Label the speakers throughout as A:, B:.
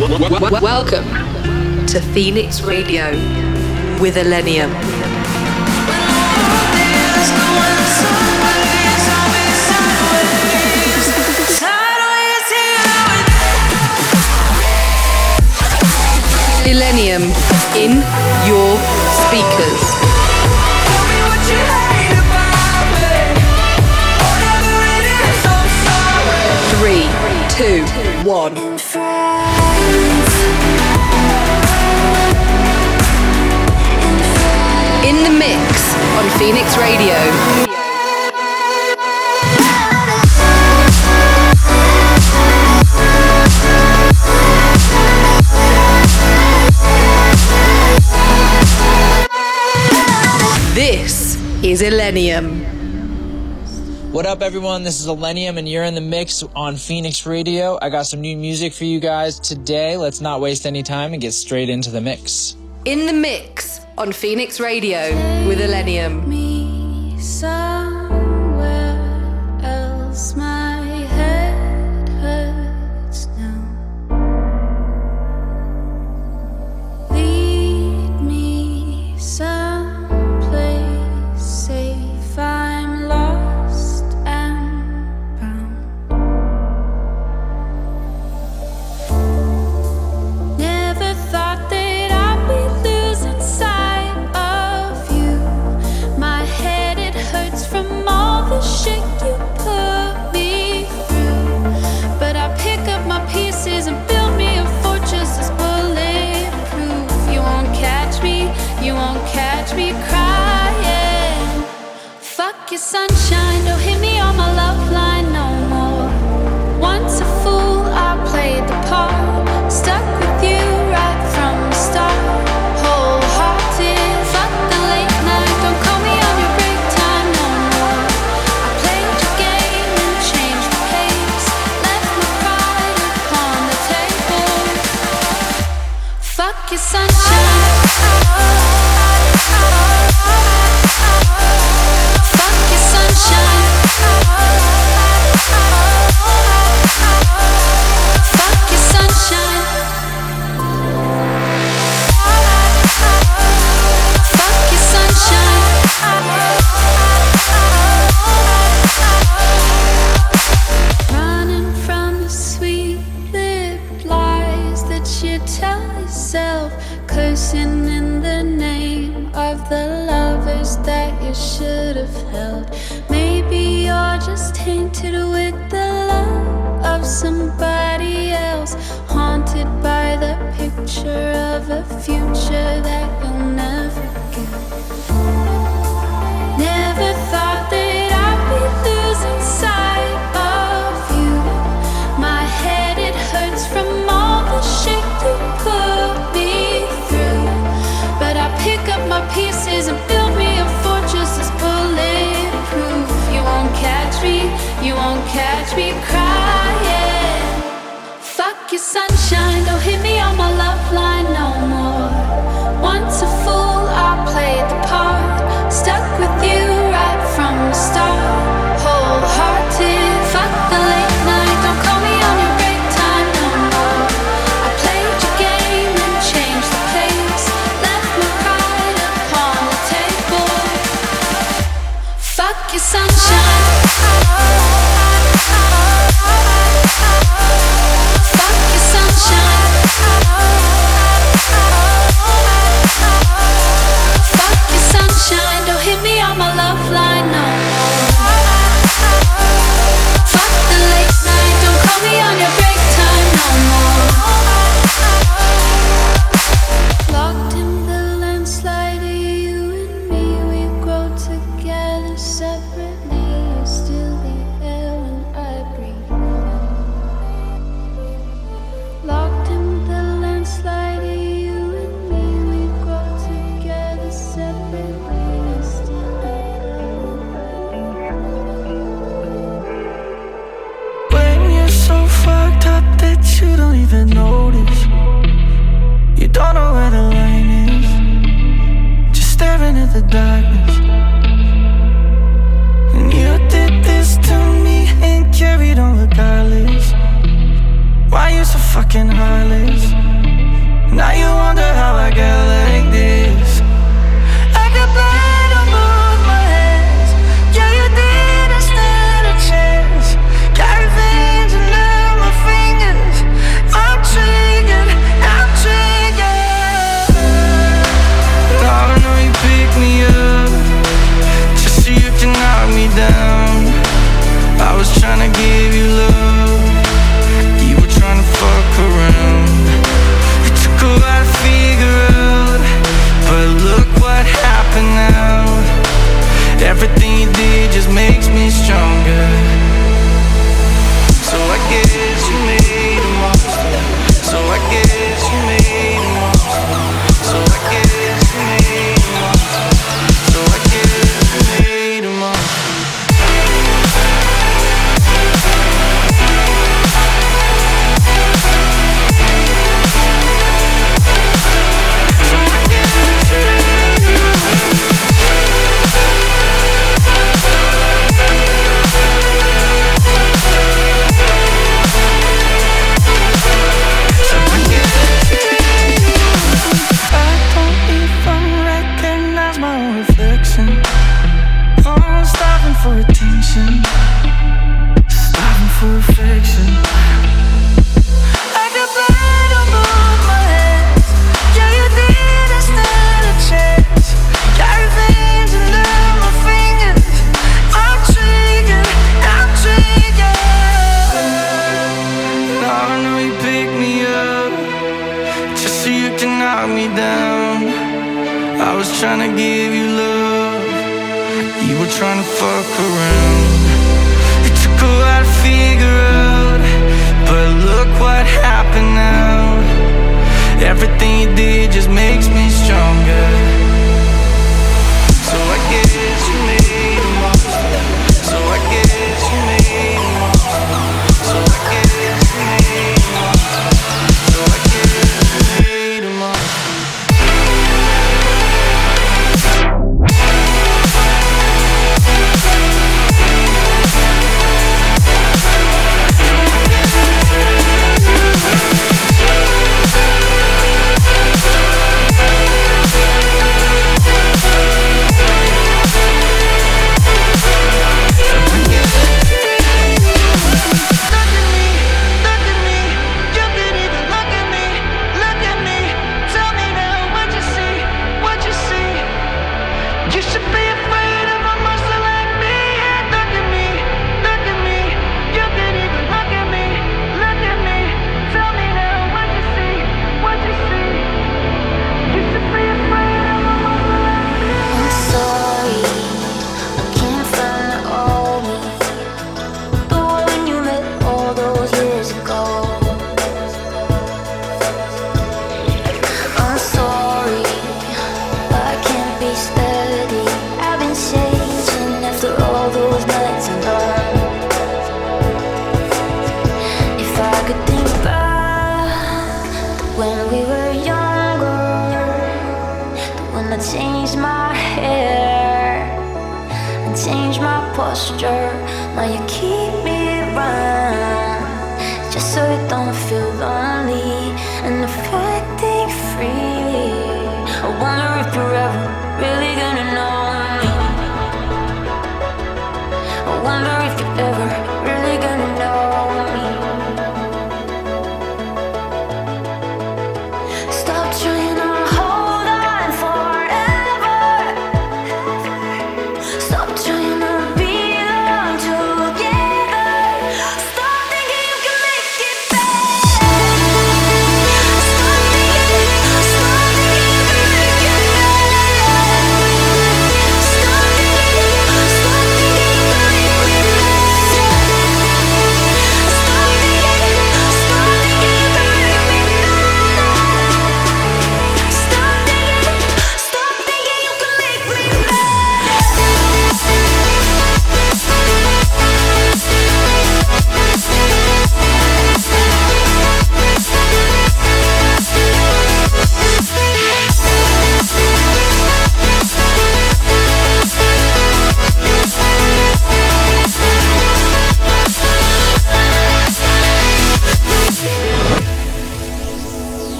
A: Welcome to Phoenix Radio with Illenium. Illenium in your speakers. Three, two, one. in the mix on Phoenix Radio. This is Illenium.
B: What up, everyone? This is Illenium, and you're in the mix on Phoenix Radio. I got some new music for you guys today. Let's not waste any time and get straight into the mix.
A: In the mix on Phoenix Radio with Illenium.
C: sunshine.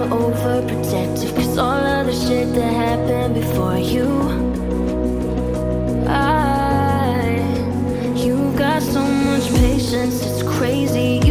C: feel overprotective. Cause all of the
D: shit that happened before you, I, you got so
C: much patience, it's crazy.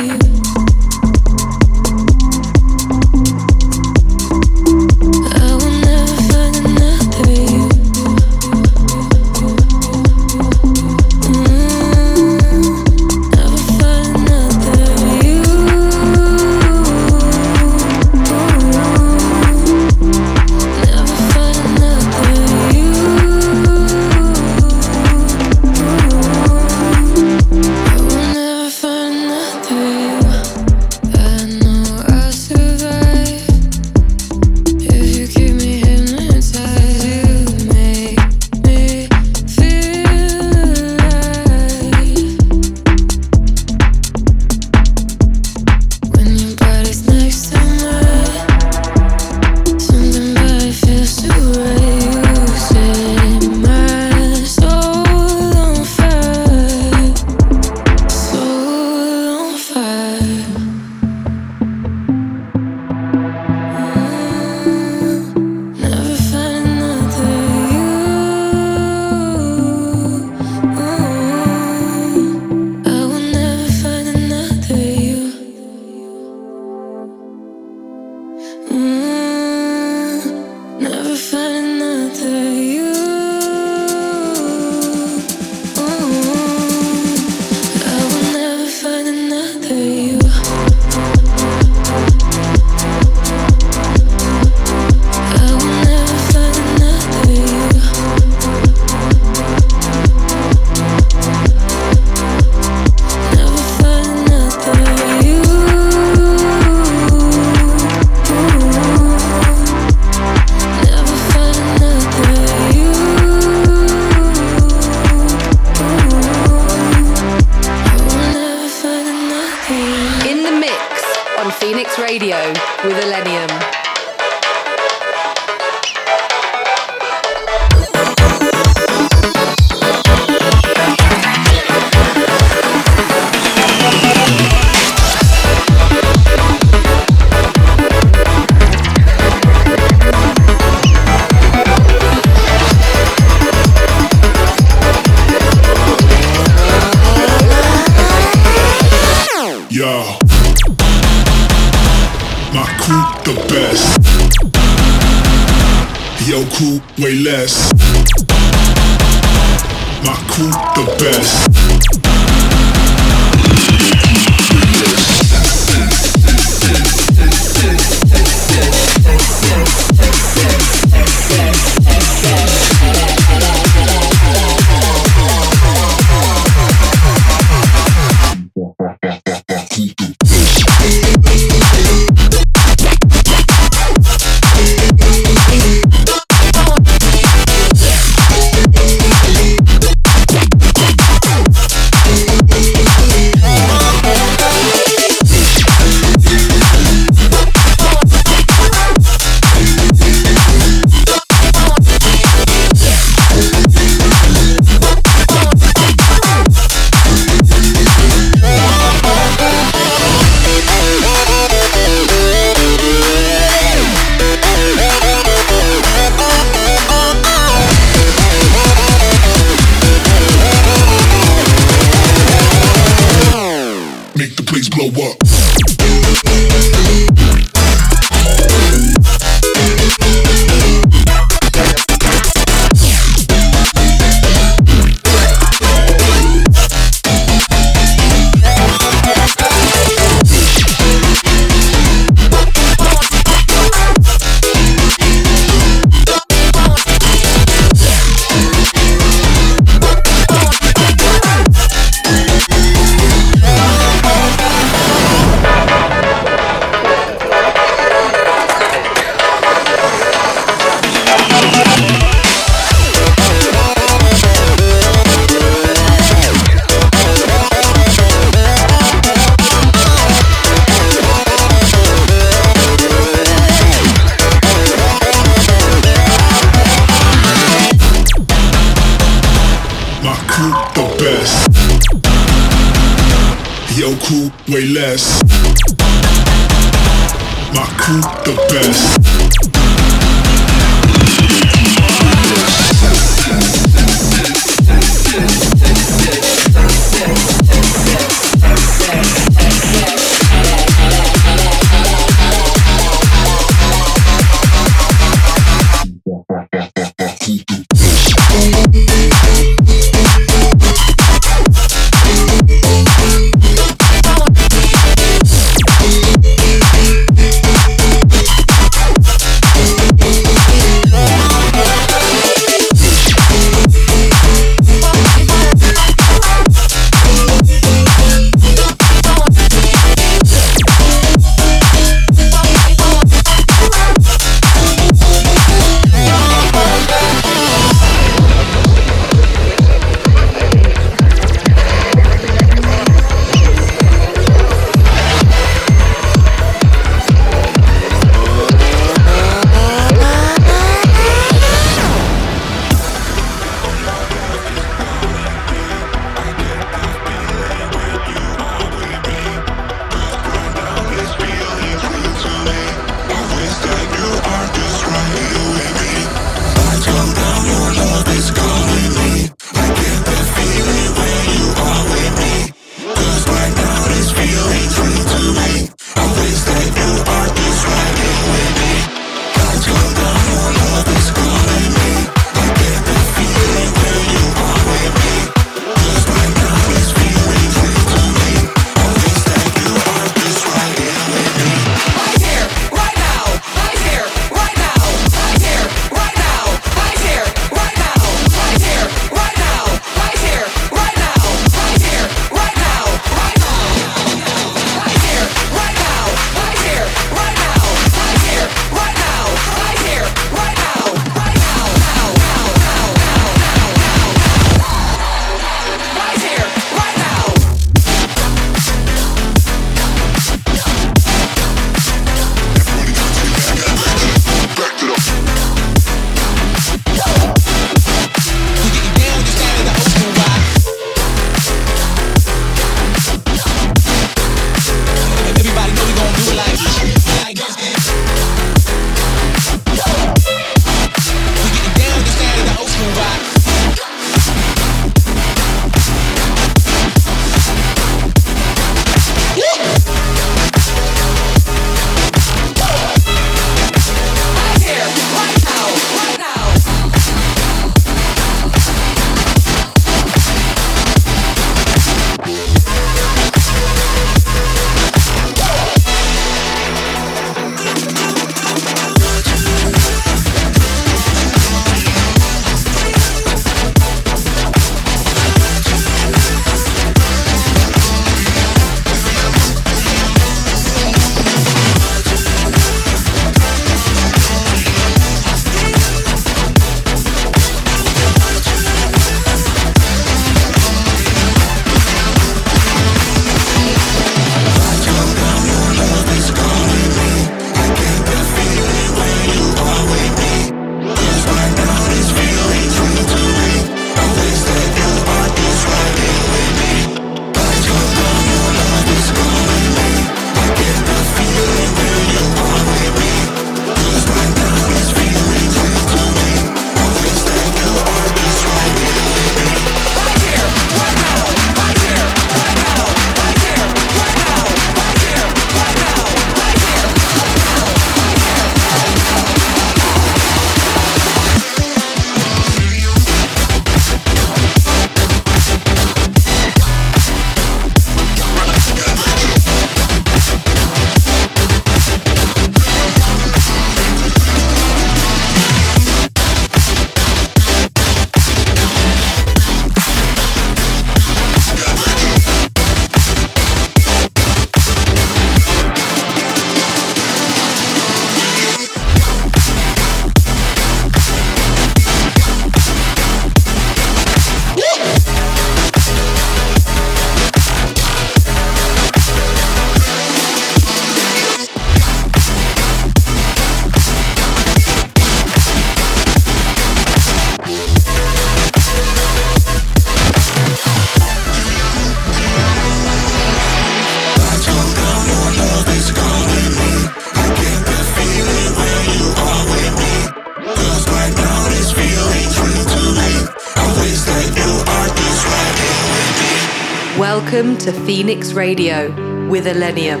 C: to
A: Phoenix Radio with Illenium.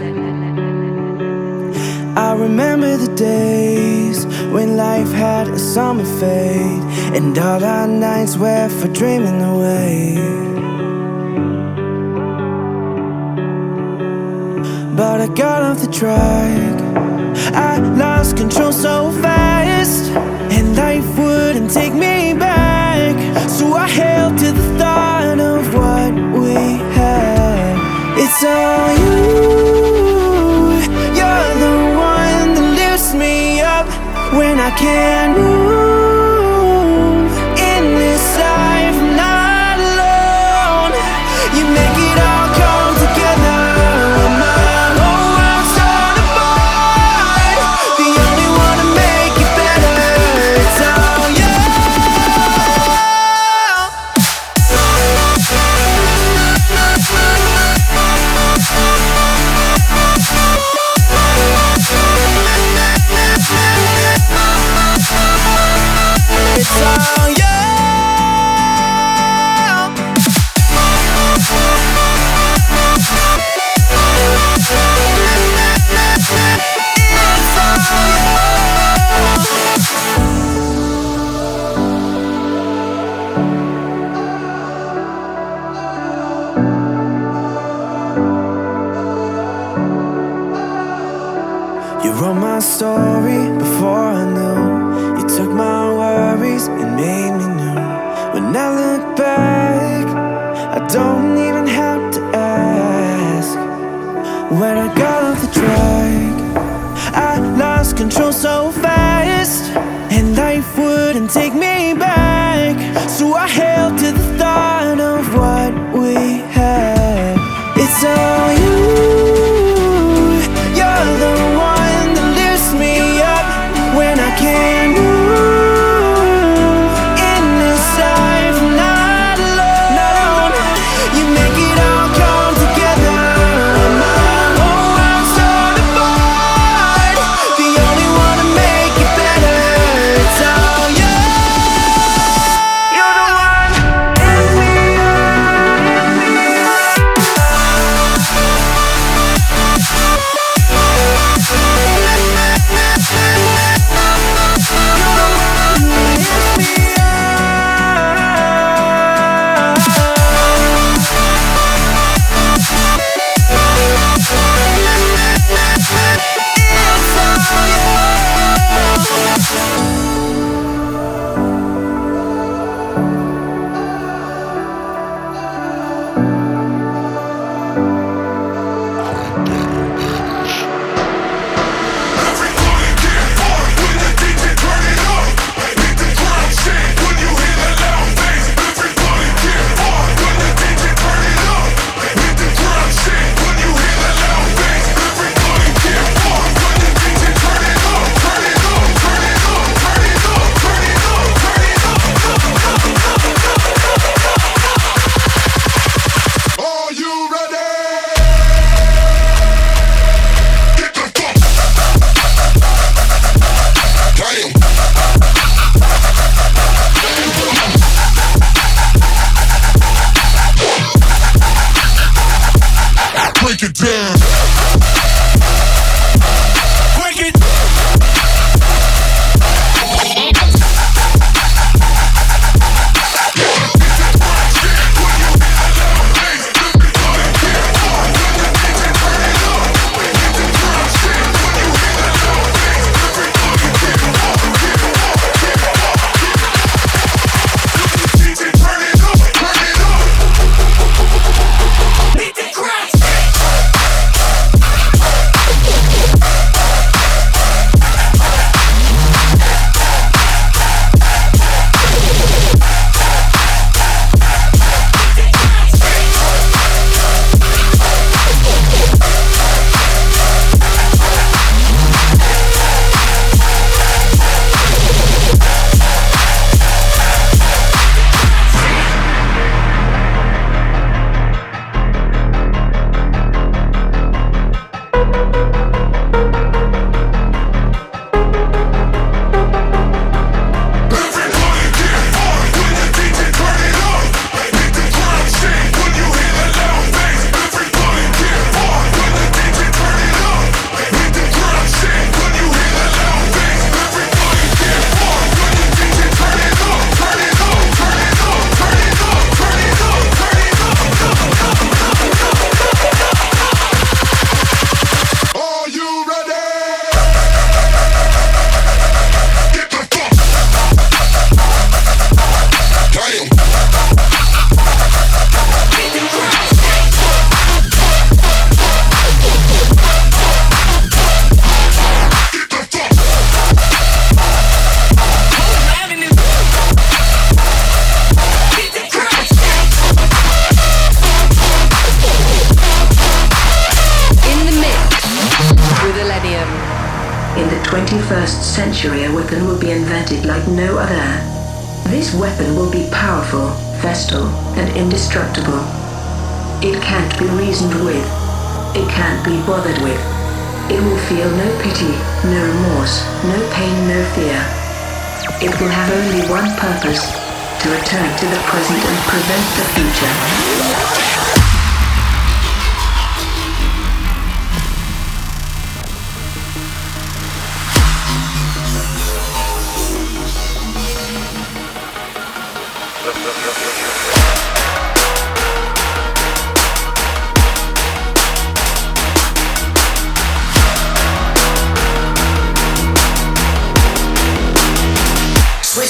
E: I remember the days when life had a summer fade, and all our nights were for dreaming away. But I got off the track. I lost control so fast. you You're the one that lifts me up When I can't move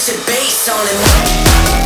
E: To base on it.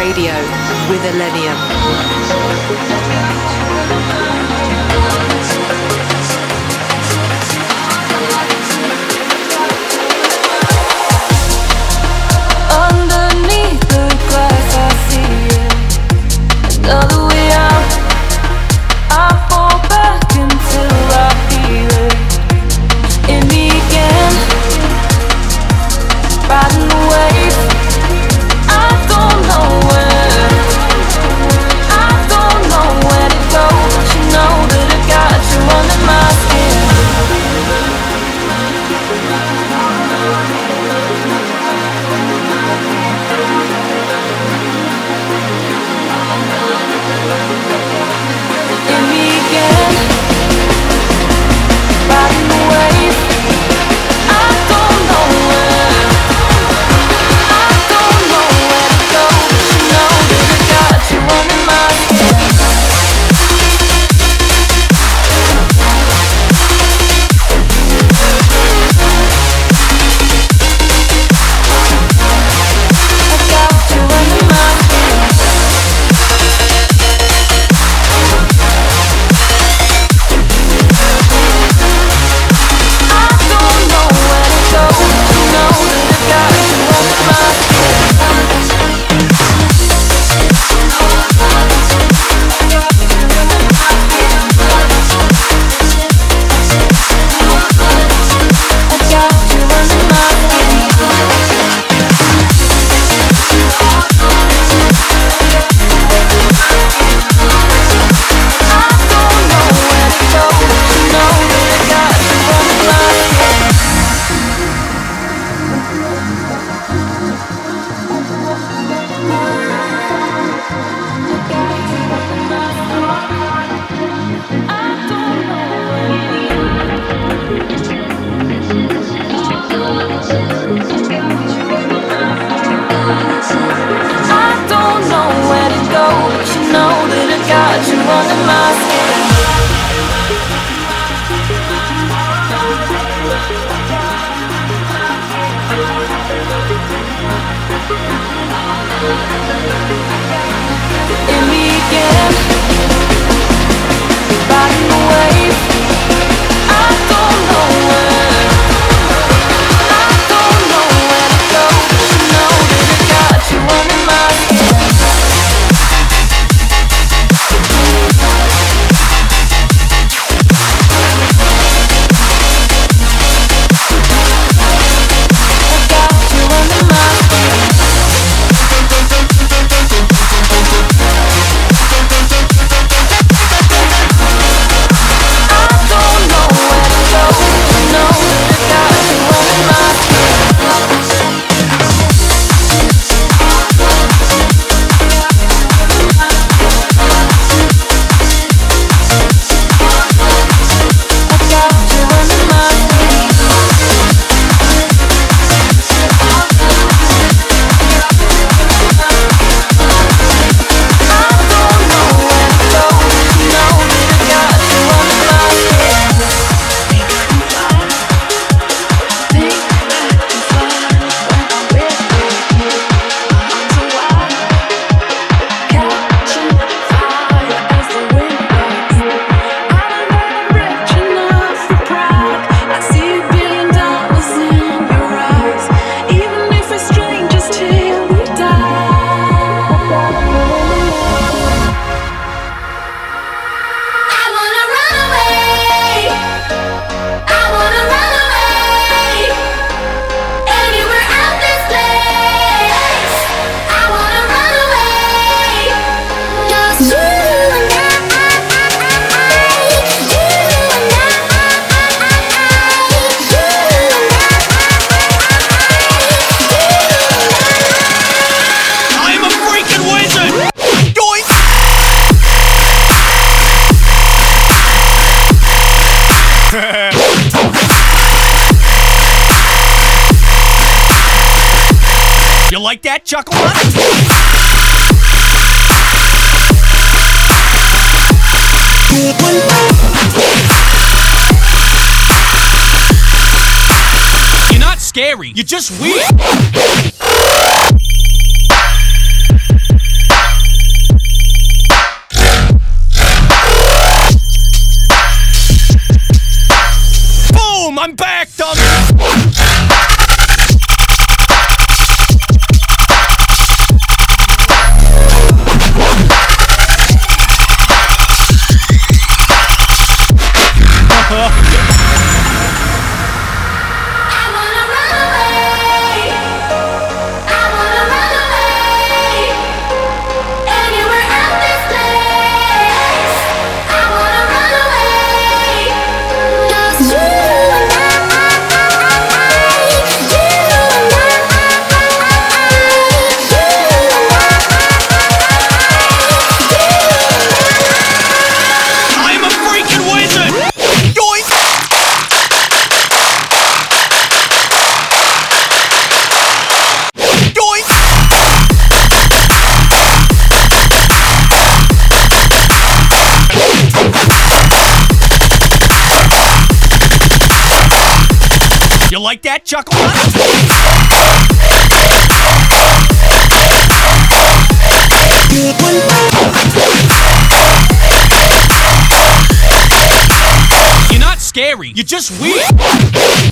F: Radio with
C: Illenium. just
G: weird.
C: You
G: like that, Chuckle? You're not scary. You're just weird.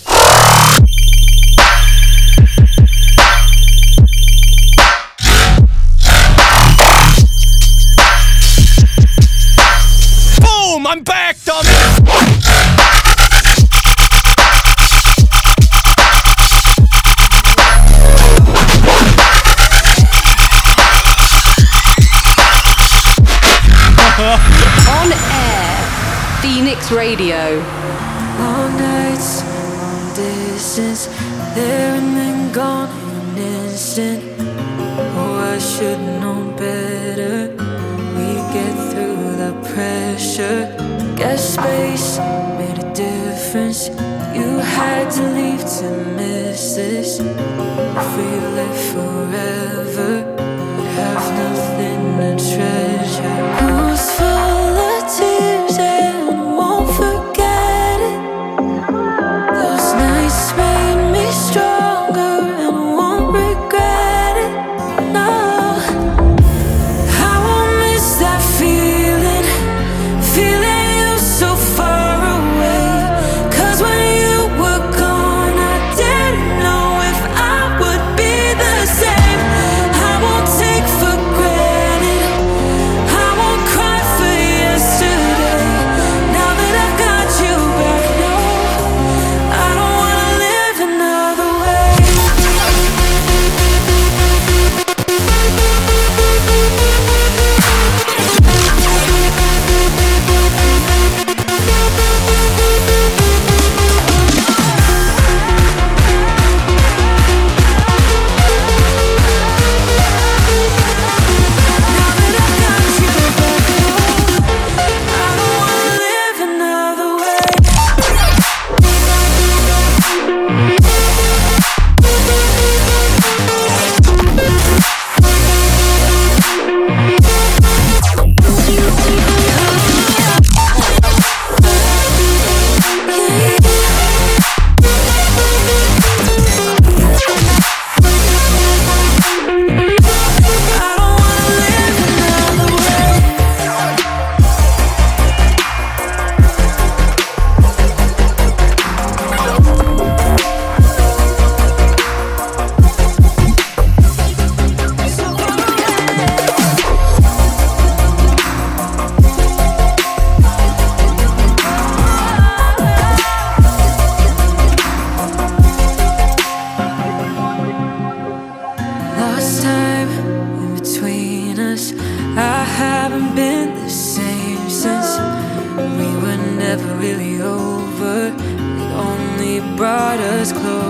G: Brought us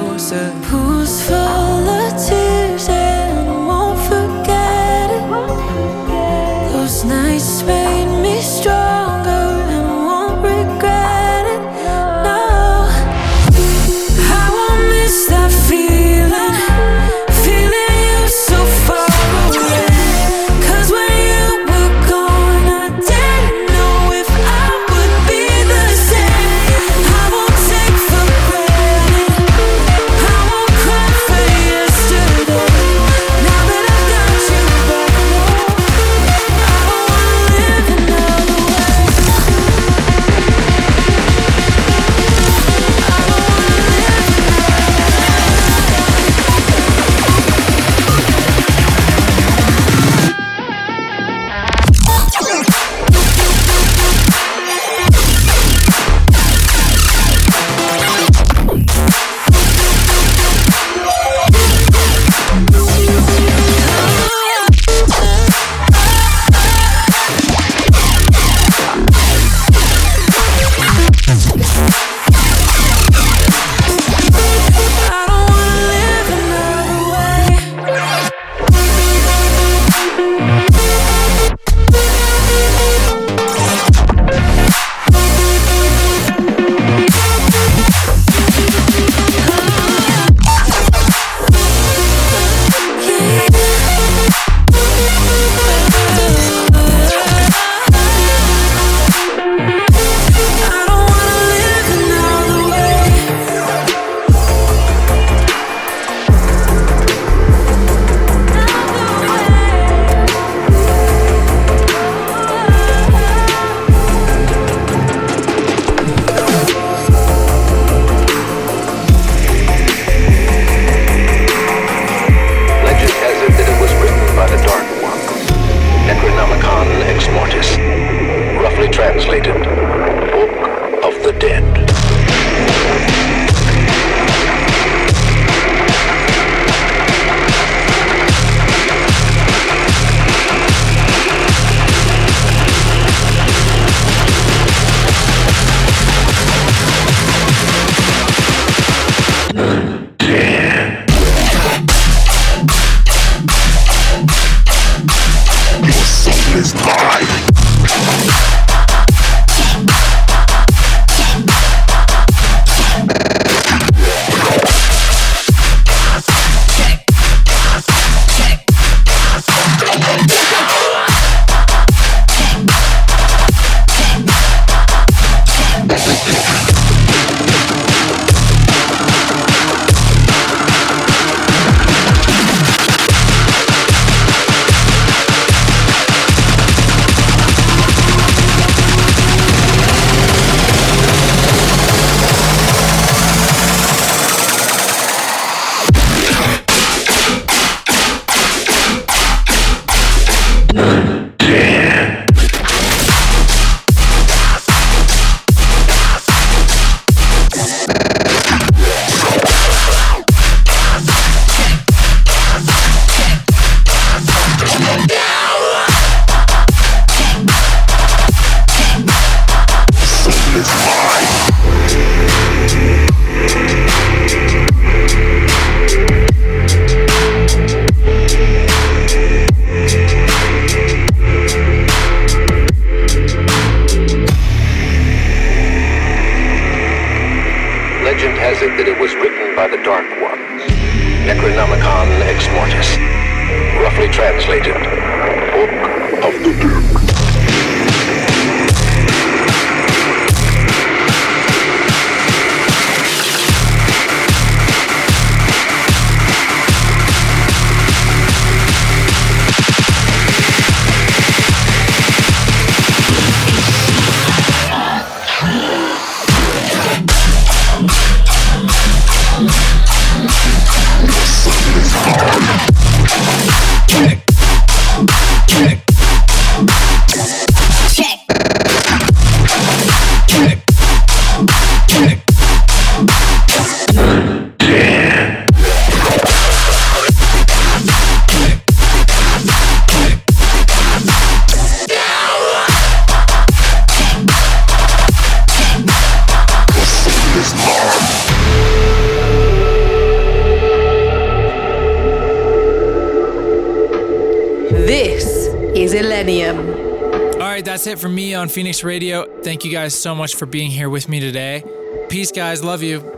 B: Phoenix Radio. Thank you guys so much for being here with me today. Peace, guys. Love you.